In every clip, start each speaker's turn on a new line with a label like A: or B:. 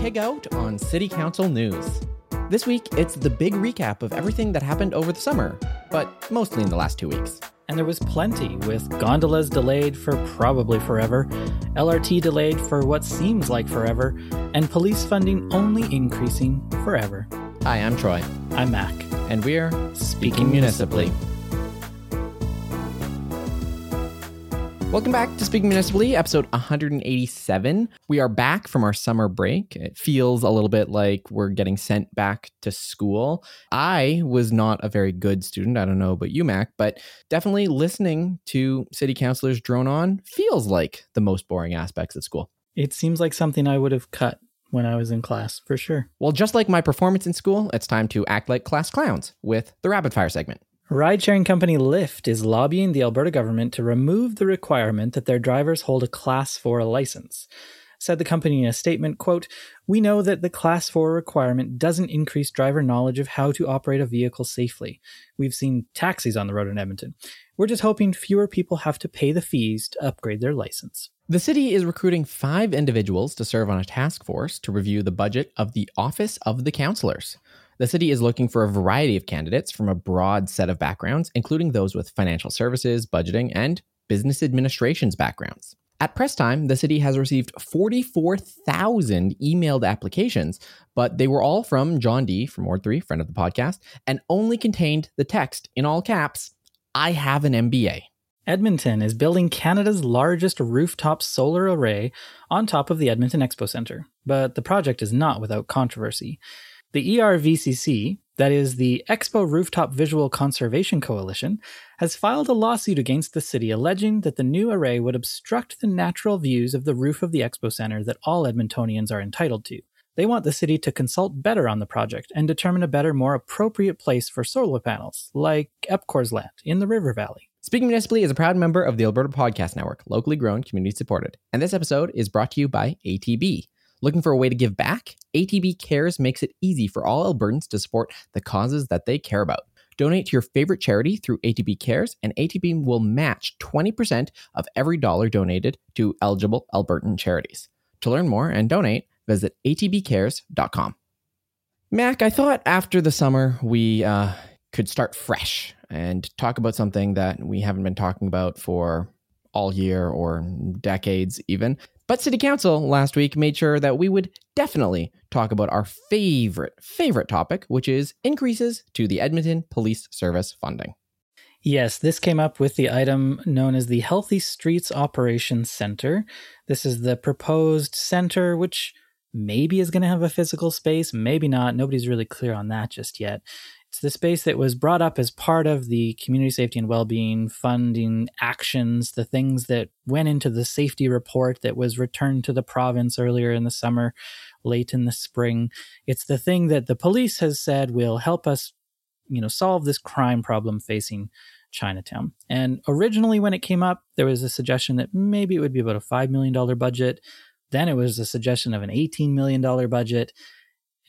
A: pig out on City Council news. This week, it's the big recap of everything that happened over the summer, but mostly in the last two weeks.
B: And there was plenty, with gondolas delayed for probably forever, LRT delayed for what seems like forever, and police funding only increasing forever.
A: Hi, I'm Troy.
B: I'm Mac.
A: And we're Speaking Municipally. Welcome back to Speaking Municipally, episode 187. We are back from our summer break. It feels a little bit like we're getting sent back to school. I was not a very good student. I don't know about you, Mac, but definitely listening to city councilors drone on feels like the most boring aspects of school.
B: It seems like something I would have cut when I was in class, for sure.
A: Well, just like my performance in school, it's time to act like class clowns with the rapid fire segment.
B: Ride sharing company Lyft is lobbying the Alberta government to remove the requirement that their drivers hold a Class 4 license. Said the company in a statement, quote, We know that the Class 4 requirement doesn't increase driver knowledge of how to operate a vehicle safely. We've seen taxis on the road in Edmonton. We're just hoping fewer people have to pay the fees to upgrade their license.
A: The city is recruiting five individuals to serve on a task force to review the budget of the Office of the Councillors. The city is looking for a variety of candidates from a broad set of backgrounds, including those with financial services, budgeting, and business administrations backgrounds. At press time, the city has received 44,000 emailed applications, but they were all from John D from Ward 3, friend of the podcast, and only contained the text in all caps I have an MBA.
B: Edmonton is building Canada's largest rooftop solar array on top of the Edmonton Expo Centre, but the project is not without controversy. The ERVCC, that is the Expo Rooftop Visual Conservation Coalition, has filed a lawsuit against the city alleging that the new array would obstruct the natural views of the roof of the Expo Center that all Edmontonians are entitled to. They want the city to consult better on the project and determine a better, more appropriate place for solar panels, like Epcor's land in the River Valley.
A: Speaking Municipally is a proud member of the Alberta Podcast Network, locally grown, community supported. And this episode is brought to you by ATB. Looking for a way to give back? ATB Cares makes it easy for all Albertans to support the causes that they care about. Donate to your favorite charity through ATB Cares, and ATB will match 20% of every dollar donated to eligible Albertan charities. To learn more and donate, visit atbcares.com. Mac, I thought after the summer we uh, could start fresh and talk about something that we haven't been talking about for all year or decades, even. But City Council last week made sure that we would definitely talk about our favorite, favorite topic, which is increases to the Edmonton Police Service funding.
B: Yes, this came up with the item known as the Healthy Streets Operations Center. This is the proposed center, which maybe is going to have a physical space, maybe not. Nobody's really clear on that just yet. It's the space that was brought up as part of the community safety and well-being funding actions, the things that went into the safety report that was returned to the province earlier in the summer, late in the spring. It's the thing that the police has said will help us, you know, solve this crime problem facing Chinatown. And originally when it came up, there was a suggestion that maybe it would be about a $5 million budget. Then it was a suggestion of an $18 million budget.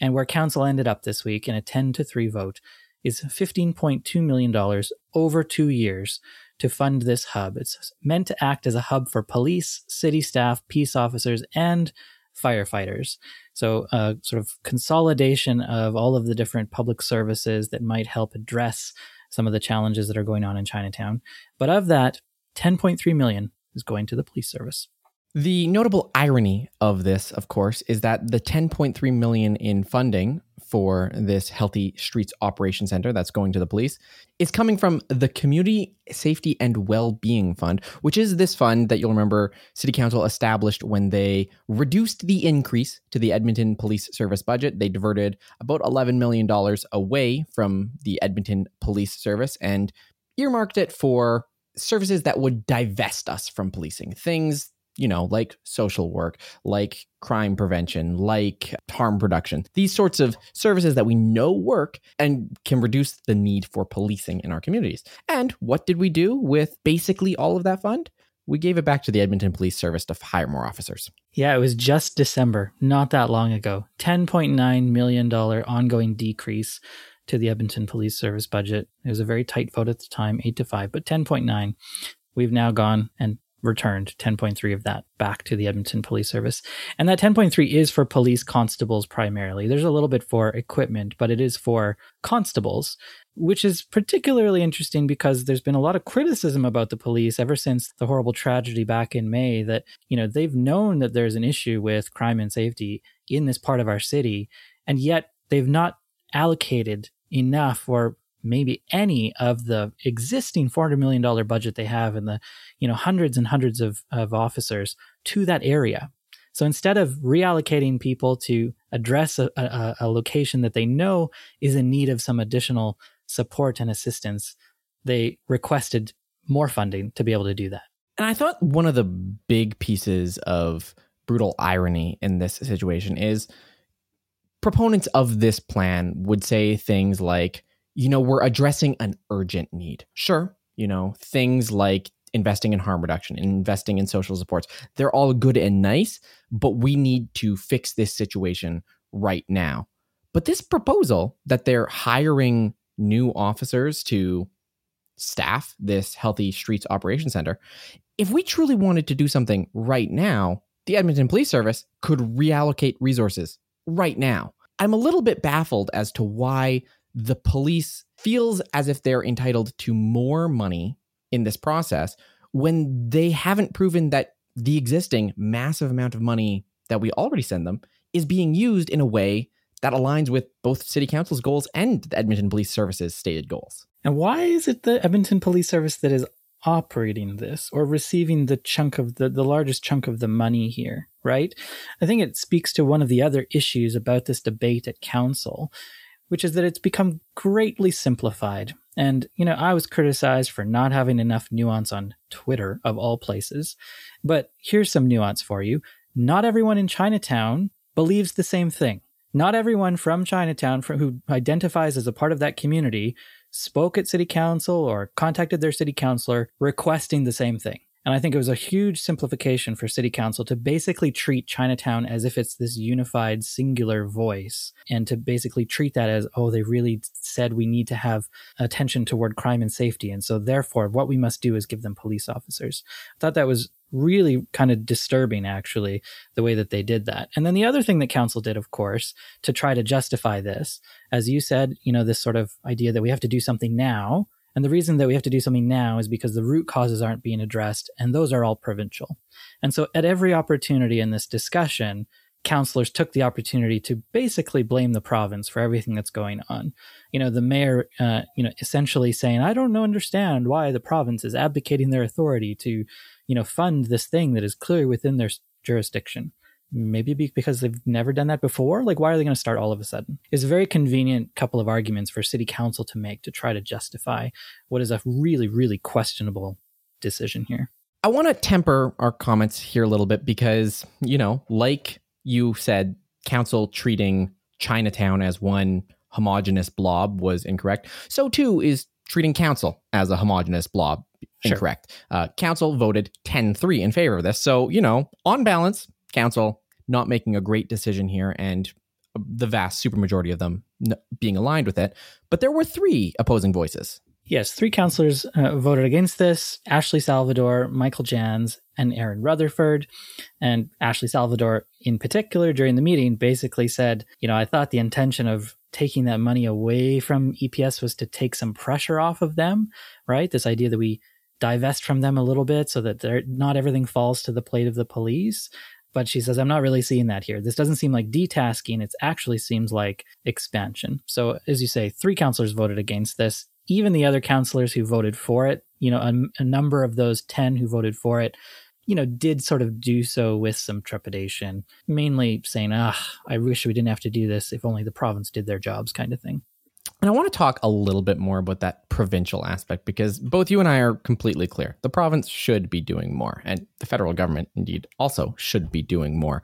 B: And where council ended up this week in a 10 to 3 vote is $15.2 million over two years to fund this hub. It's meant to act as a hub for police, city staff, peace officers, and firefighters. So, a uh, sort of consolidation of all of the different public services that might help address some of the challenges that are going on in Chinatown. But of that, 10.3 million is going to the police service.
A: The notable irony of this, of course, is that the 10.3 million in funding for this Healthy Streets Operation Center that's going to the police is coming from the Community Safety and Well-being Fund, which is this fund that you'll remember City Council established when they reduced the increase to the Edmonton Police Service budget. They diverted about $11 million away from the Edmonton Police Service and earmarked it for services that would divest us from policing, things you know, like social work, like crime prevention, like harm reduction, these sorts of services that we know work and can reduce the need for policing in our communities. And what did we do with basically all of that fund? We gave it back to the Edmonton Police Service to hire more officers.
B: Yeah, it was just December, not that long ago. $10.9 million ongoing decrease to the Edmonton Police Service budget. It was a very tight vote at the time, 8 to 5, but 10.9. We've now gone and returned 10.3 of that back to the Edmonton Police Service. And that 10.3 is for police constables primarily. There's a little bit for equipment, but it is for constables, which is particularly interesting because there's been a lot of criticism about the police ever since the horrible tragedy back in May that, you know, they've known that there's an issue with crime and safety in this part of our city, and yet they've not allocated enough or maybe any of the existing $400 million budget they have and the you know hundreds and hundreds of, of officers to that area. So instead of reallocating people to address a, a, a, location that they know is in need of some additional support and assistance they requested more funding to be able to do that.
A: And i thought one of the big pieces of brutal irony in this situation is proponents of this plan would say things like you know, we're addressing an urgent need. Sure, you know, things like investing in harm reduction, investing in social supports, they're all good and nice, but we need to fix this situation right now. But this proposal that they're hiring new officers to staff this Healthy Streets Operation Center, if we truly wanted to do something right now, the Edmonton Police Service could reallocate resources right now. I'm a little bit baffled as to why the police feels as if they're entitled to more money in this process when they haven't proven that the existing massive amount of money that we already send them is being used in a way that aligns with both city council's goals and the Edmonton Police Service's stated goals.
B: And why is it the Edmonton Police Service that is operating this or receiving the chunk of the, the largest chunk of the money here, right? I think it speaks to one of the other issues about this debate at council, which is that it's become greatly simplified. And, you know, I was criticized for not having enough nuance on Twitter, of all places. But here's some nuance for you. Not everyone in Chinatown believes the same thing. Not everyone from Chinatown who identifies as a part of that community spoke at city council or contacted their city councilor requesting the same thing. And I think it was a huge simplification for city council to basically treat Chinatown as if it's this unified singular voice and to basically treat that as, oh, they really said we need to have attention toward crime and safety. And so therefore, what we must do is give them police officers. I thought that was really kind of disturbing, actually, the way that they did that. And then the other thing that council did, of course, to try to justify this, as you said, you know, this sort of idea that we have to do something now and the reason that we have to do something now is because the root causes aren't being addressed, and those are all provincial. And so, at every opportunity in this discussion, councillors took the opportunity to basically blame the province for everything that's going on. You know, the mayor, uh, you know, essentially saying, "I don't know, understand why the province is abdicating their authority to, you know, fund this thing that is clearly within their jurisdiction." Maybe because they've never done that before. Like, why are they going to start all of a sudden? It's a very convenient couple of arguments for city council to make to try to justify what is a really, really questionable decision here.
A: I want to temper our comments here a little bit because, you know, like you said, council treating Chinatown as one homogenous blob was incorrect. So too is treating council as a homogenous blob sure. incorrect. Uh, council voted 10 3 in favor of this. So, you know, on balance, council not making a great decision here and the vast supermajority of them being aligned with it. But there were three opposing voices.
B: Yes, three councillors uh, voted against this Ashley Salvador, Michael Janz, and Erin Rutherford. And Ashley Salvador, in particular, during the meeting, basically said, You know, I thought the intention of taking that money away from EPS was to take some pressure off of them, right? This idea that we divest from them a little bit so that not everything falls to the plate of the police. But she says, I'm not really seeing that here. This doesn't seem like detasking. It actually seems like expansion. So, as you say, three counselors voted against this. Even the other counselors who voted for it, you know, a, a number of those 10 who voted for it, you know, did sort of do so with some trepidation, mainly saying, ah, I wish we didn't have to do this if only the province did their jobs, kind of thing.
A: And I want to talk a little bit more about that provincial aspect because both you and I are completely clear. The province should be doing more, and the federal government, indeed, also should be doing more.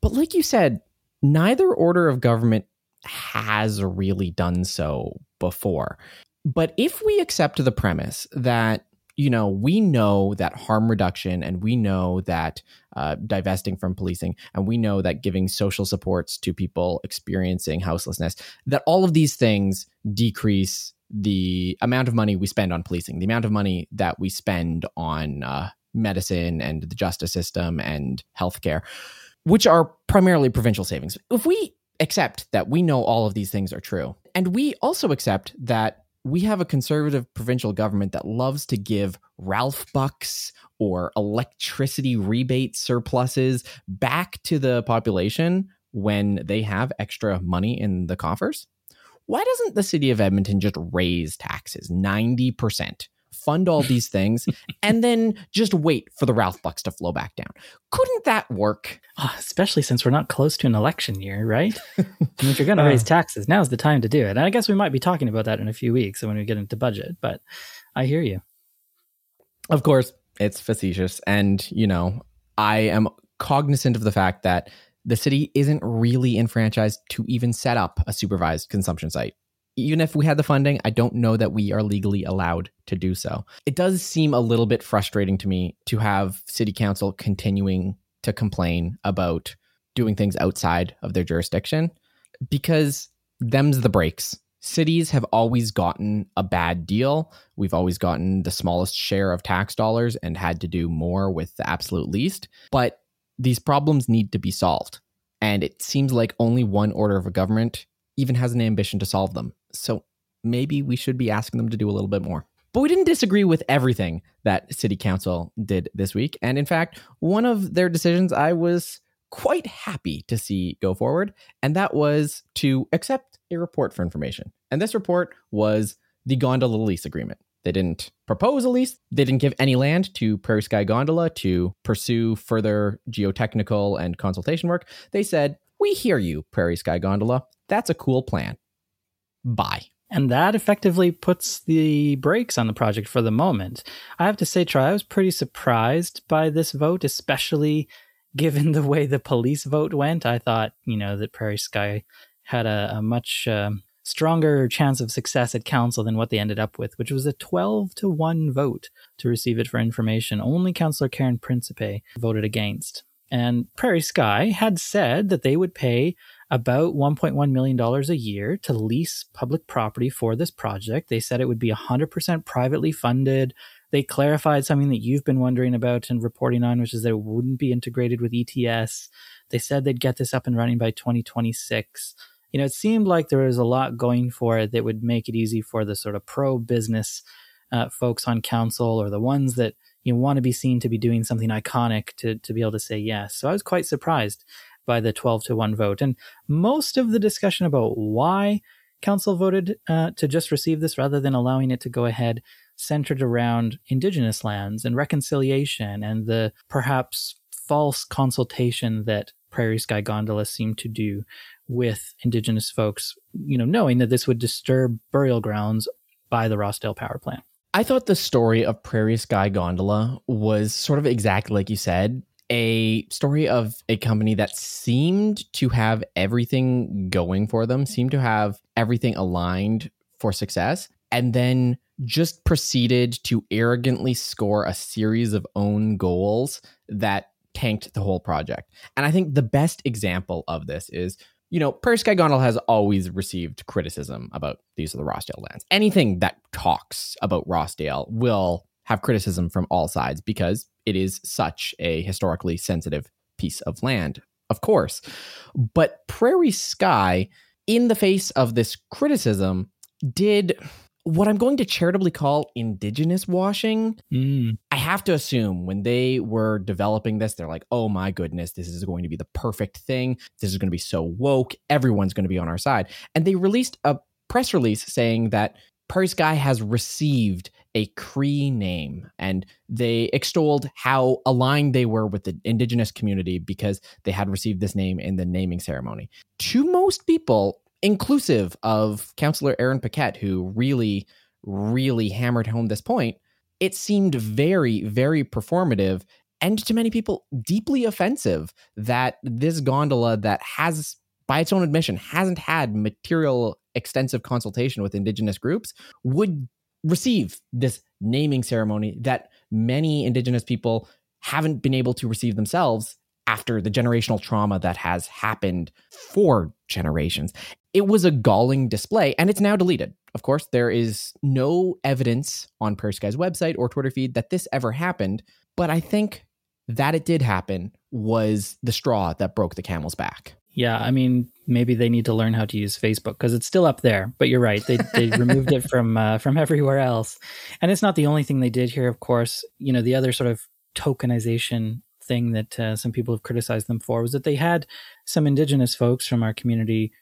A: But like you said, neither order of government has really done so before. But if we accept the premise that you know, we know that harm reduction and we know that uh, divesting from policing and we know that giving social supports to people experiencing houselessness, that all of these things decrease the amount of money we spend on policing, the amount of money that we spend on uh, medicine and the justice system and healthcare, which are primarily provincial savings. If we accept that we know all of these things are true, and we also accept that we have a conservative provincial government that loves to give Ralph bucks or electricity rebate surpluses back to the population when they have extra money in the coffers. Why doesn't the city of Edmonton just raise taxes 90%? Fund all these things and then just wait for the Ralph bucks to flow back down. Couldn't that work?
B: Oh, especially since we're not close to an election year, right? I mean, if you're going to uh. raise taxes, now's the time to do it. And I guess we might be talking about that in a few weeks when we get into budget, but I hear you.
A: Of course, it's facetious. And, you know, I am cognizant of the fact that the city isn't really enfranchised to even set up a supervised consumption site. Even if we had the funding, I don't know that we are legally allowed to do so. It does seem a little bit frustrating to me to have city council continuing to complain about doing things outside of their jurisdiction because them's the breaks. Cities have always gotten a bad deal. We've always gotten the smallest share of tax dollars and had to do more with the absolute least. But these problems need to be solved. And it seems like only one order of a government even has an ambition to solve them. So maybe we should be asking them to do a little bit more. But we didn't disagree with everything that City Council did this week. And in fact, one of their decisions I was quite happy to see go forward, and that was to accept a report for information. And this report was the gondola lease agreement. They didn't propose a lease. They didn't give any land to Prairie Sky Gondola to pursue further geotechnical and consultation work. They said, We hear you, Prairie Sky Gondola. That's a cool plan. Bye.
B: And that effectively puts the brakes on the project for the moment. I have to say, Troy, I was pretty surprised by this vote, especially given the way the police vote went. I thought, you know, that Prairie Sky had a, a much um, stronger chance of success at council than what they ended up with, which was a 12 to 1 vote to receive it for information. Only Councillor Karen Principe voted against. And Prairie Sky had said that they would pay about $1.1 million a year to lease public property for this project. They said it would be 100% privately funded. They clarified something that you've been wondering about and reporting on, which is that it wouldn't be integrated with ETS. They said they'd get this up and running by 2026 you know, it seemed like there was a lot going for it that would make it easy for the sort of pro business uh, folks on council or the ones that you know, want to be seen to be doing something iconic to, to be able to say yes. So I was quite surprised by the 12 to 1 vote. And most of the discussion about why council voted uh, to just receive this rather than allowing it to go ahead centered around indigenous lands and reconciliation and the perhaps false consultation that Prairie Sky Gondola seemed to do with indigenous folks, you know, knowing that this would disturb burial grounds by the Rossdale power plant.
A: I thought the story of Prairie Sky Gondola was sort of exactly like you said, a story of a company that seemed to have everything going for them, seemed to have everything aligned for success, and then just proceeded to arrogantly score a series of own goals that tanked the whole project. And I think the best example of this is you know, Prairie Sky has always received criticism about these are the Rossdale lands. Anything that talks about Rossdale will have criticism from all sides because it is such a historically sensitive piece of land, of course. But Prairie Sky, in the face of this criticism, did what I'm going to charitably call indigenous washing.
B: Mm.
A: I have to assume when they were developing this, they're like, oh my goodness, this is going to be the perfect thing. This is going to be so woke. Everyone's going to be on our side. And they released a press release saying that Prairie Sky has received a Cree name and they extolled how aligned they were with the indigenous community because they had received this name in the naming ceremony. To most people, inclusive of Councillor Aaron Paquette, who really, really hammered home this point, it seemed very, very performative and to many people deeply offensive that this gondola that has by its own admission hasn't had material extensive consultation with indigenous groups would receive this naming ceremony that many indigenous people haven't been able to receive themselves after the generational trauma that has happened for generations. It was a galling display, and it's now deleted. Of course, there is no evidence on Sky's website or Twitter feed that this ever happened. But I think that it did happen was the straw that broke the camel's back.
B: Yeah, I mean, maybe they need to learn how to use Facebook because it's still up there. But you're right; they they removed it from uh, from everywhere else, and it's not the only thing they did here. Of course, you know the other sort of tokenization thing that uh, some people have criticized them for was that they had some indigenous folks from our community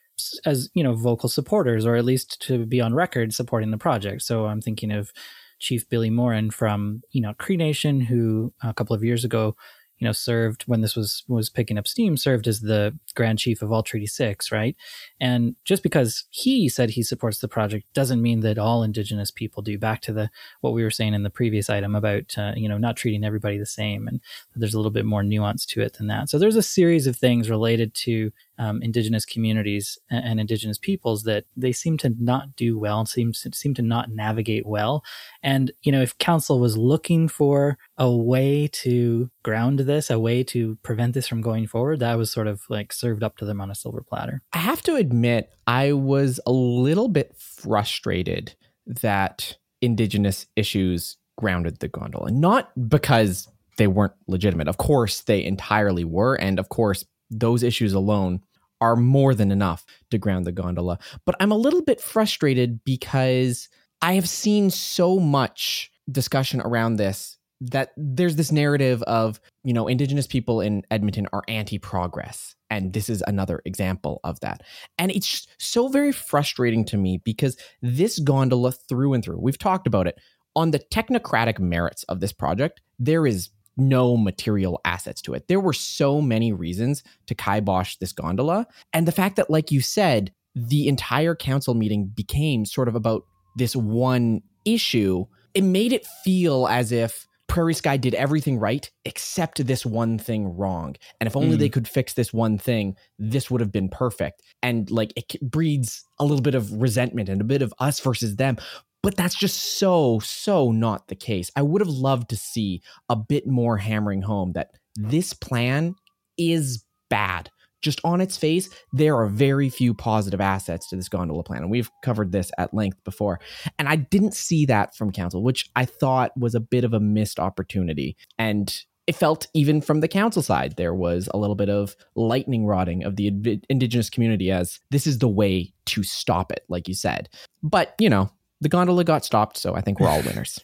B: as you know vocal supporters or at least to be on record supporting the project so i'm thinking of chief Billy Morin from you know cree nation who a couple of years ago you know, served when this was was picking up steam, served as the Grand Chief of all Treaty Six, right? And just because he said he supports the project doesn't mean that all Indigenous people do. Back to the what we were saying in the previous item about uh, you know not treating everybody the same, and there's a little bit more nuance to it than that. So there's a series of things related to um, indigenous communities and, and, indigenous peoples that they seem to not do well, seem seem to not navigate well. And you know, if council was looking for a way to ground this, a way to prevent this from going forward, that was sort of like served up to them on a silver platter.
A: I have to admit, I was a little bit frustrated that indigenous issues grounded the gondola, And not because they weren't legitimate. Of course, they entirely were. And of course, those issues alone are more than enough to ground the gondola. But I'm a little bit frustrated because I have seen so much discussion around this that there's this narrative of, you know, indigenous people in Edmonton are anti-progress. And this is another example of that. And it's so very frustrating to me because this gondola through and through, we've talked about it, on the technocratic merits of this project, there is no material assets to it. There were so many reasons to kibosh this gondola. And the fact that, like you said, the entire council meeting became sort of about this one issue, it made it feel as if Prairie Sky did everything right except this one thing wrong. And if only mm. they could fix this one thing, this would have been perfect. And like it breeds a little bit of resentment and a bit of us versus them. But that's just so, so not the case. I would have loved to see a bit more hammering home that this plan is bad. Just on its face, there are very few positive assets to this gondola plan. And we've covered this at length before. And I didn't see that from council, which I thought was a bit of a missed opportunity. And it felt even from the council side there was a little bit of lightning rodding of the indigenous community as this is the way to stop it like you said but you know the gondola got stopped, so I think we're all winners.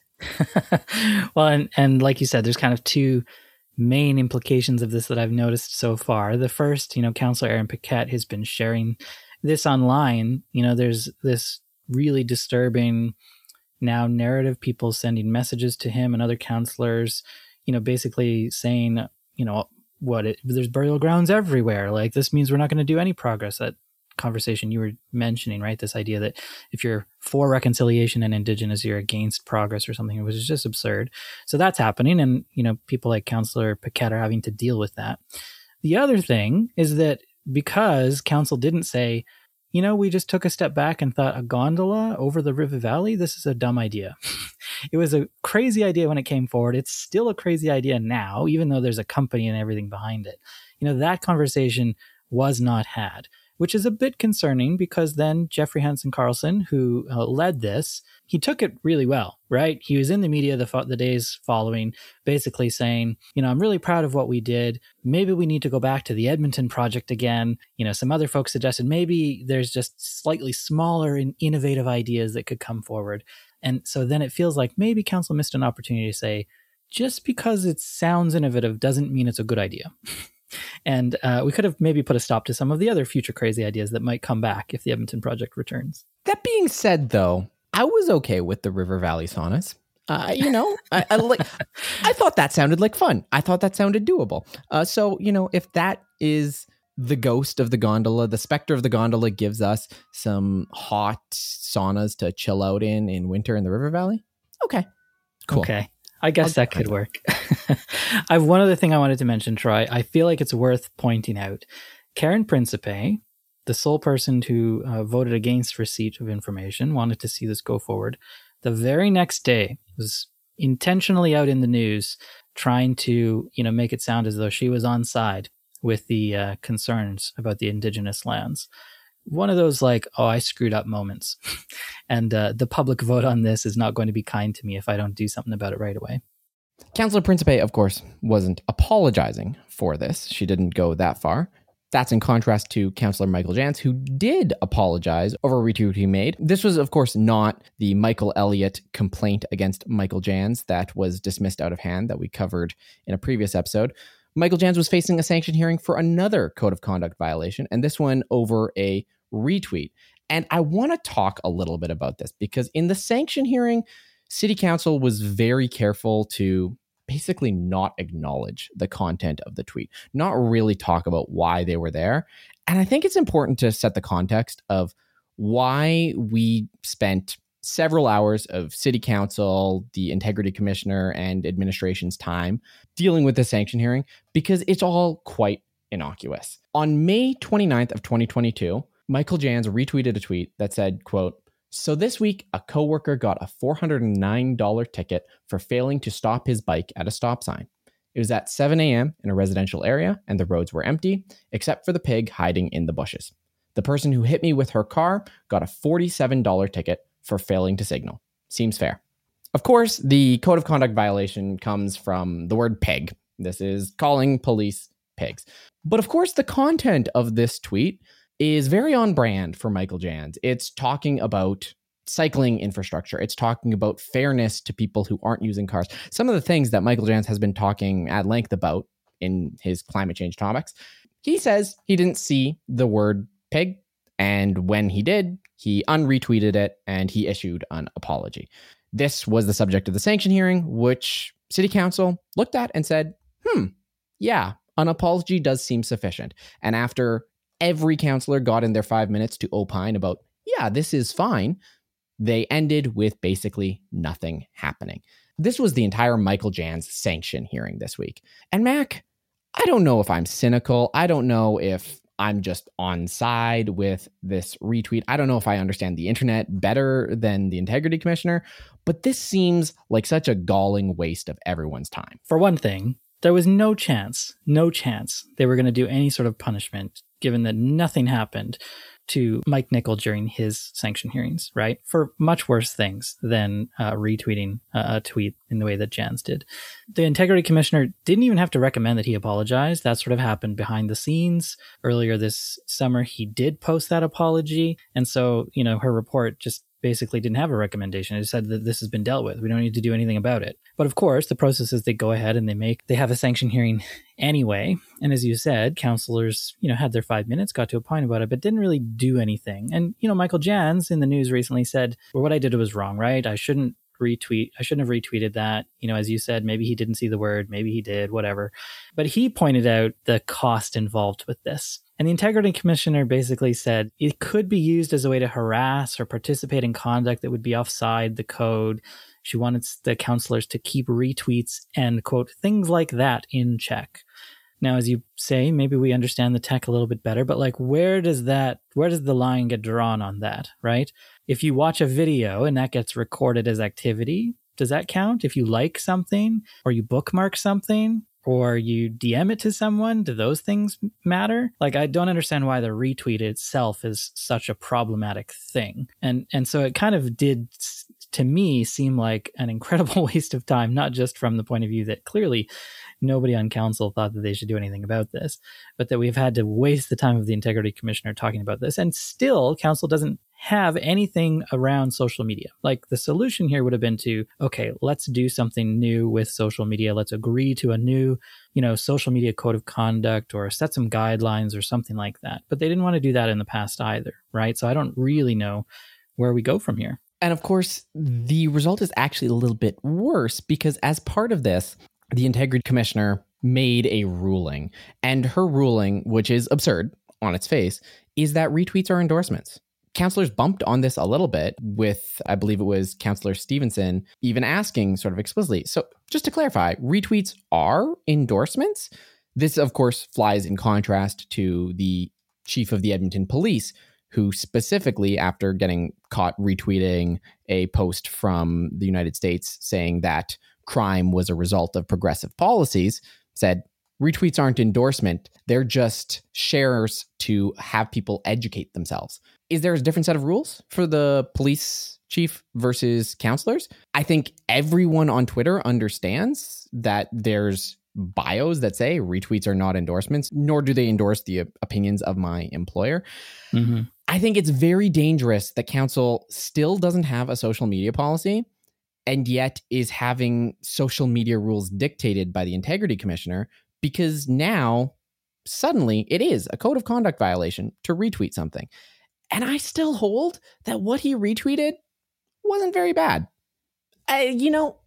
B: well, and and like you said, there's kind of two main implications of this that I've noticed so far. The first, you know, Councillor Aaron Paquette has been sharing this online. You know, there's this really disturbing now narrative, people sending messages to him and other counselors, you know, basically saying, you know, what it, there's burial grounds everywhere. Like this means we're not going to do any progress. That conversation you were mentioning, right? This idea that if you're for reconciliation and indigenous, you're against progress or something, which is just absurd. So that's happening. And, you know, people like Councillor Paquette are having to deal with that. The other thing is that because council didn't say, you know, we just took a step back and thought a gondola over the river valley, this is a dumb idea. it was a crazy idea when it came forward. It's still a crazy idea now, even though there's a company and everything behind it. You know, that conversation was not had which is a bit concerning because then Jeffrey Hansen Carlson, who uh, led this, he took it really well, right? He was in the media the, fo- the days following, basically saying, you know, I'm really proud of what we did. Maybe we need to go back to the Edmonton project again. You know, some other folks suggested maybe there's just slightly smaller and innovative ideas that could come forward. And so then it feels like maybe council missed an opportunity to say, just because it sounds innovative doesn't mean it's a good idea. And uh, we could have maybe put a stop to some of the other future crazy ideas that might come back if the Edmonton project returns.
A: That being said, though, I was okay with the River Valley saunas. Uh, you know, I, I, like. I thought that sounded like fun. I thought that sounded doable. Uh, so you know, if that is the ghost of the gondola, the specter of the gondola gives us some hot saunas to chill out in in winter in the River Valley. Okay,
B: cool. Okay, I guess I'll that could work. I have one other thing I wanted to mention, Troy. I feel like it's worth pointing out. Karen Principe, the sole person who uh, voted against receipt of information, wanted to see this go forward. The very next day was intentionally out in the news trying to, you know, make it sound as though she was on side with the uh, concerns about the indigenous lands one of those like oh i screwed up moments and uh, the public vote on this is not going to be kind to me if i don't do something about it right away
A: Councillor Principe, of course, wasn't apologizing for this. She didn't go that far. That's in contrast to Councillor Michael Janz, who did apologize over a retweet he made. This was, of course, not the Michael Elliott complaint against Michael Janz that was dismissed out of hand that we covered in a previous episode. Michael Janz was facing a sanction hearing for another code of conduct violation, and this one over a retweet. And I want to talk a little bit about this because in the sanction hearing, City Council was very careful to basically not acknowledge the content of the tweet, not really talk about why they were there. And I think it's important to set the context of why we spent several hours of city council, the integrity commissioner, and administration's time dealing with the sanction hearing because it's all quite innocuous. On May 29th of 2022, Michael Janz retweeted a tweet that said, quote, so this week, a coworker got a $409 ticket for failing to stop his bike at a stop sign. It was at 7 a.m. in a residential area, and the roads were empty, except for the pig hiding in the bushes. The person who hit me with her car got a $47 ticket for failing to signal. Seems fair. Of course, the code of conduct violation comes from the word pig. This is calling police pigs. But of course, the content of this tweet is very on brand for Michael Janz. It's talking about cycling infrastructure. It's talking about fairness to people who aren't using cars. Some of the things that Michael Janz has been talking at length about in his climate change topics. He says he didn't see the word pig. And when he did, he unretweeted it and he issued an apology. This was the subject of the sanction hearing, which City Council looked at and said, hmm, yeah, an apology does seem sufficient. And after every counselor got in their five minutes to opine about, yeah, this is fine. They ended with basically nothing happening. This was the entire Michael Janz sanction hearing this week. And Mac, I don't know if I'm cynical. I don't know if I'm just on side with this retweet. I don't know if I understand the internet better than the integrity commissioner, but this seems like such a galling waste of everyone's time.
B: For one thing, there was no chance, no chance they were going to do any sort of punishment given that nothing happened to Mike Nickel during his sanction hearings, right? For much worse things than uh, retweeting a tweet in the way that Janz did. The integrity commissioner didn't even have to recommend that he apologize. That sort of happened behind the scenes. Earlier this summer, he did post that apology. And so, you know, her report just basically didn't have a recommendation. It said that this has been dealt with. We don't need to do anything about it. But of course, the process is they go ahead and they make they have a sanction hearing anyway. And as you said, counselors, you know, had their five minutes, got to a point about it, but didn't really do anything. And you know, Michael Janz in the news recently said, "Well, what I did was wrong, right? I shouldn't retweet. I shouldn't have retweeted that. You know, as you said, maybe he didn't see the word, maybe he did, whatever. But he pointed out the cost involved with this. And the integrity commissioner basically said it could be used as a way to harass or participate in conduct that would be offside the code. She wanted the counselors to keep retweets and quote things like that in check. Now, as you say, maybe we understand the tech a little bit better, but like, where does that, where does the line get drawn on that, right? If you watch a video and that gets recorded as activity, does that count? If you like something or you bookmark something or you DM it to someone, do those things matter? Like, I don't understand why the retweet itself is such a problematic thing. And, and so it kind of did to me seem like an incredible waste of time, not just from the point of view that clearly nobody on council thought that they should do anything about this, but that we've had to waste the time of the integrity commissioner talking about this. And still, council doesn't have anything around social media. Like the solution here would have been to, okay, let's do something new with social media. Let's agree to a new, you know, social media code of conduct or set some guidelines or something like that. But they didn't want to do that in the past either, right? So I don't really know where we go from here.
A: And of course, the result is actually a little bit worse because as part of this, the integrity commissioner made a ruling. And her ruling, which is absurd on its face, is that retweets are endorsements. Counselors bumped on this a little bit with, I believe it was Counselor Stevenson, even asking sort of explicitly. So, just to clarify, retweets are endorsements. This, of course, flies in contrast to the chief of the Edmonton police, who specifically, after getting caught retweeting a post from the United States saying that crime was a result of progressive policies, said retweets aren't endorsement, they're just shares to have people educate themselves. Is there a different set of rules for the police chief versus counselors. I think everyone on Twitter understands that there's bios that say retweets are not endorsements, nor do they endorse the opinions of my employer. Mm-hmm. I think it's very dangerous that council still doesn't have a social media policy and yet is having social media rules dictated by the integrity commissioner because now suddenly it is a code of conduct violation to retweet something. And I still hold that what he retweeted wasn't very bad. I, you know,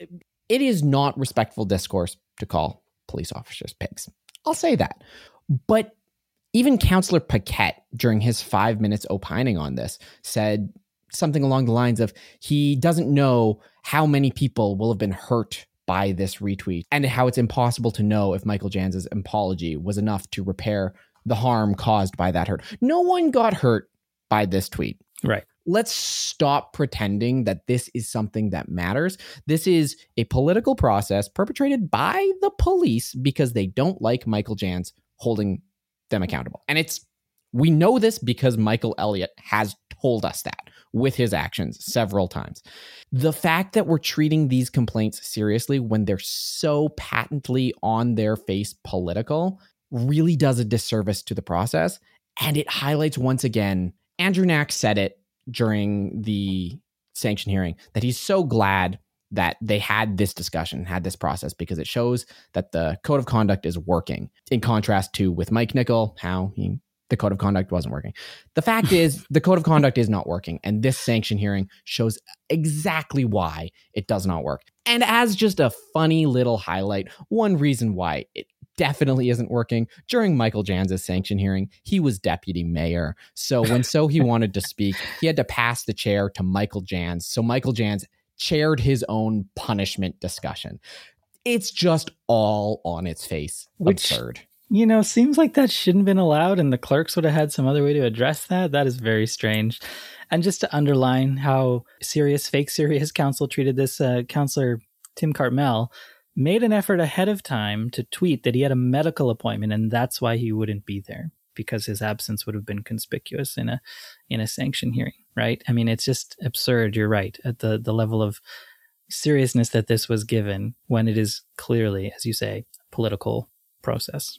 A: it is not respectful discourse to call police officers pigs. I'll say that. But even Councillor Paquette, during his five minutes opining on this, said something along the lines of he doesn't know how many people will have been hurt by this retweet and how it's impossible to know if Michael Janz's apology was enough to repair the harm caused by that hurt. No one got hurt by this tweet.
B: Right.
A: Let's stop pretending that this is something that matters. This is a political process perpetrated by the police because they don't like Michael Janz holding them accountable. And it's we know this because Michael Elliott has told us that with his actions several times. The fact that we're treating these complaints seriously when they're so patently on their face political really does a disservice to the process. And it highlights once again Andrew Knack said it during the sanction hearing that he's so glad that they had this discussion, had this process, because it shows that the code of conduct is working. In contrast to with Mike Nickel, how he the code of conduct wasn't working. The fact is, the code of conduct is not working. And this sanction hearing shows exactly why it does not work. And as just a funny little highlight, one reason why it definitely isn't working. During Michael Janz's sanction hearing, he was deputy mayor. So when Sohi wanted to speak, he had to pass the chair to Michael Janz. So Michael Janz chaired his own punishment discussion. It's just all on its face Which, absurd.
B: You know, seems like that shouldn't have been allowed, and the clerks would have had some other way to address that. That is very strange. And just to underline how serious, fake serious counsel treated this uh, counselor, Tim Cartmell, made an effort ahead of time to tweet that he had a medical appointment and that's why he wouldn't be there because his absence would have been conspicuous in a in a sanction hearing right? I mean it's just absurd. You're right. At the the level of seriousness that this was given when it is clearly as you say political process.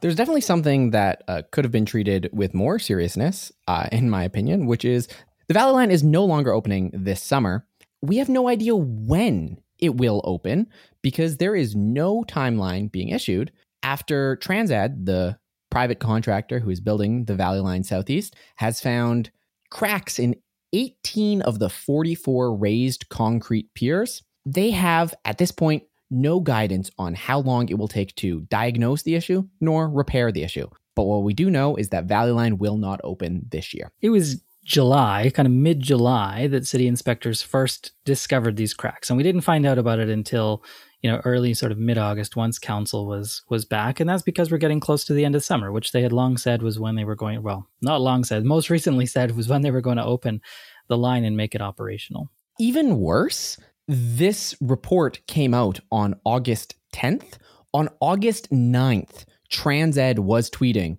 A: There's definitely something that uh, could have been treated with more seriousness uh, in my opinion which is the valley line is no longer opening this summer. We have no idea when it will open because there is no timeline being issued after TransEd, the private contractor who is building the Valley Line Southeast, has found cracks in 18 of the 44 raised concrete piers. They have, at this point, no guidance on how long it will take to diagnose the issue nor repair the issue. But what we do know is that Valley Line will not open this year.
B: It was July, kind of mid July, that city inspectors first discovered these cracks. And we didn't find out about it until, you know, early sort of mid August once council was was back. And that's because we're getting close to the end of summer, which they had long said was when they were going well, not long said, most recently said was when they were going to open the line and make it operational.
A: Even worse, this report came out on August 10th. On August 9th, TransEd was tweeting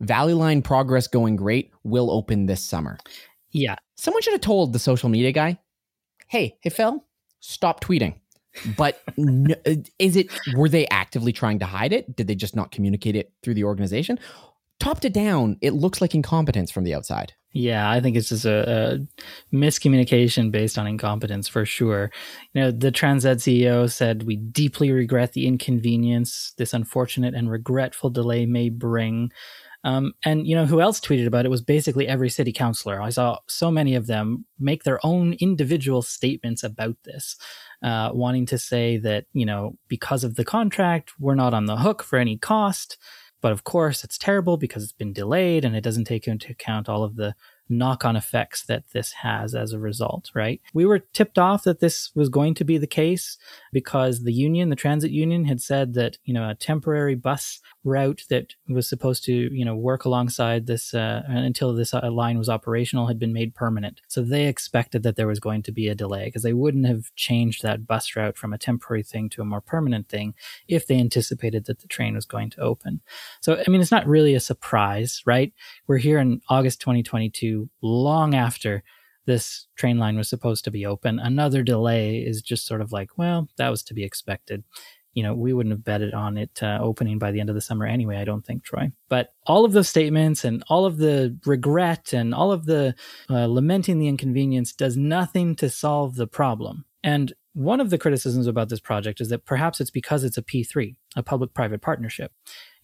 A: Valley Line progress going great, will open this summer.
B: Yeah.
A: Someone should have told the social media guy, hey, hey, Phil, stop tweeting. But no, uh, is it, were they actively trying to hide it? Did they just not communicate it through the organization? Top to down, it looks like incompetence from the outside.
B: Yeah, I think it's just a, a, miscommunication based on incompetence for sure. You know, the TransEd CEO said, We deeply regret the inconvenience this unfortunate and regretful delay may bring. Um, and you know who else tweeted about it was basically every city councilor. I saw so many of them make their own individual statements about this, uh, wanting to say that you know because of the contract we're not on the hook for any cost, but of course it's terrible because it's been delayed and it doesn't take into account all of the knock on effects that this has as a result, right? We were tipped off that this was going to be the case because the union, the transit union, had said that, you know, a temporary bus route that was supposed to, you know, work alongside this uh, until this uh, line was operational had been made permanent. So they expected that there was going to be a delay because they wouldn't have changed that bus route from a temporary thing to a more permanent thing if they anticipated that the train was going to open. So, I mean, it's not really a surprise, right? We're here in August 2022 long after this train line was supposed to be open. Another delay is just sort of like, well, that was to be expected. You know, we wouldn't have betted on it uh, opening by the end of the summer anyway, I don't think, Troy. But all of those statements and all of the regret and all of the uh, lamenting the inconvenience does nothing to solve the problem. And one of the criticisms about this project is that perhaps it's because it's a P3, a public private partnership.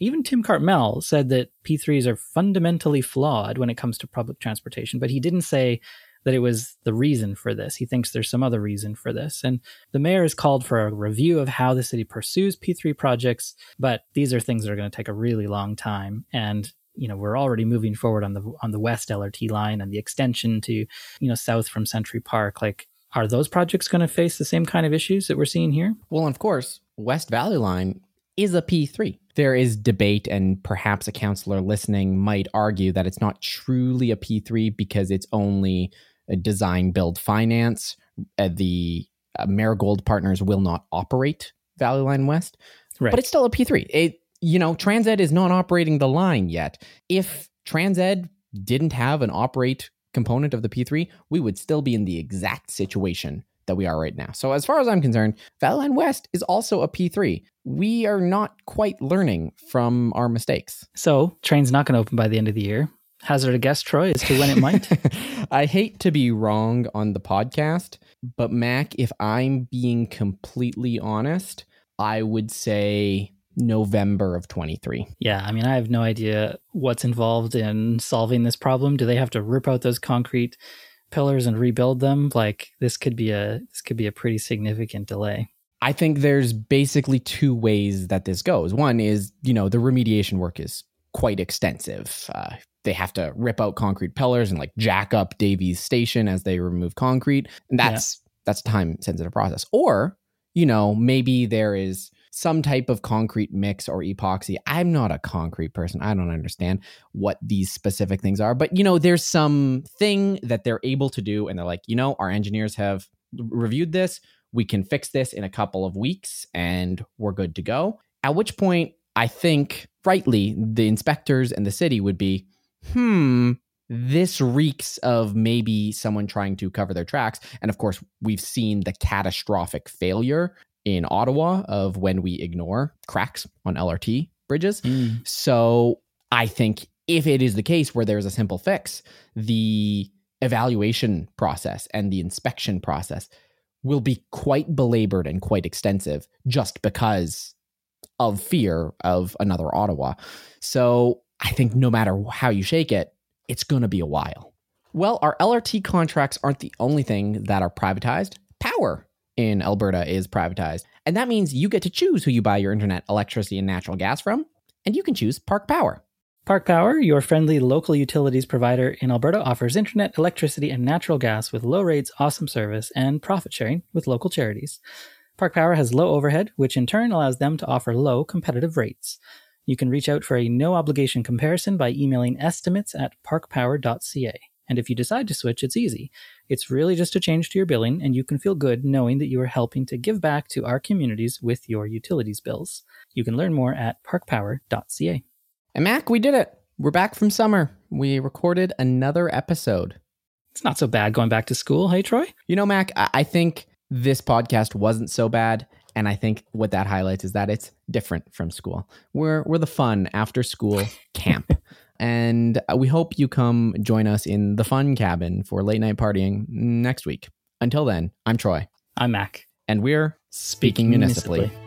B: Even Tim Cartmell said that P3s are fundamentally flawed when it comes to public transportation, but he didn't say that it was the reason for this. He thinks there's some other reason for this. And the mayor has called for a review of how the city pursues P3 projects, but these are things that are going to take a really long time. And you know we're already moving forward on the on the west LRT line and the extension to you know south from Century Park like are those projects going to face the same kind of issues that we're seeing here?
A: Well, of course, West Valley Line is a P3. There is debate, and perhaps a counselor listening might argue that it's not truly a P3 because it's only design, build, finance. Uh, the uh, Marigold partners will not operate Valley Line West, right. but it's still a P3. It, you know, TransEd is not operating the line yet. If TransEd didn't have an operate component of the P3, we would still be in the exact situation that we are right now. So, as far as I'm concerned, Valley Line West is also a P3. We are not quite learning from our mistakes.
B: So, train's not going to open by the end of the year. Hazard a guess, Troy, as to when it might.
A: I hate to be wrong on the podcast, but Mac, if I'm being completely honest, I would say November of 23.
B: Yeah, I mean, I have no idea what's involved in solving this problem. Do they have to rip out those concrete pillars and rebuild them? Like this could be a this could be a pretty significant delay.
A: I think there's basically two ways that this goes. One is, you know, the remediation work is quite extensive. Uh, they have to rip out concrete pillars and like jack up Davies Station as they remove concrete. And that's yeah. that's time sensitive process. Or, you know, maybe there is some type of concrete mix or epoxy. I'm not a concrete person. I don't understand what these specific things are, but you know, there's some thing that they're able to do and they're like, you know, our engineers have reviewed this. We can fix this in a couple of weeks and we're good to go. At which point, I think rightly the inspectors and the city would be, hmm, this reeks of maybe someone trying to cover their tracks. And of course, we've seen the catastrophic failure in Ottawa of when we ignore cracks on LRT bridges. Mm. So I think if it is the case where there's a simple fix, the evaluation process and the inspection process will be quite belabored and quite extensive just because of fear of another Ottawa. So I think no matter how you shake it, it's going to be a while. Well, our LRT contracts aren't the only thing that are privatized. Power in Alberta is privatized. And that means you get to choose who you buy your internet, electricity, and natural gas from. And you can choose Park Power.
B: Park Power, your friendly local utilities provider in Alberta, offers internet, electricity, and natural gas with low rates, awesome service, and profit sharing with local charities. Park Power has low overhead, which in turn allows them to offer low competitive rates. You can reach out for a no obligation comparison by emailing estimates at parkpower.ca. And if you decide to switch, it's easy. It's really just a change to your billing, and you can feel good knowing that you are helping to give back to our communities with your utilities bills. You can learn more at parkpower.ca.
A: And Mac, we did it. We're back from summer. We recorded another episode.
B: It's not so bad going back to school, hey, Troy?
A: You know, Mac, I think this podcast wasn't so bad. And I think what that highlights is that it's different from school. We're, we're the fun after school camp. And uh, we hope you come join us in the fun cabin for late night partying next week. Until then, I'm Troy.
B: I'm Mac.
A: And we're speaking, speaking municipally. municipally.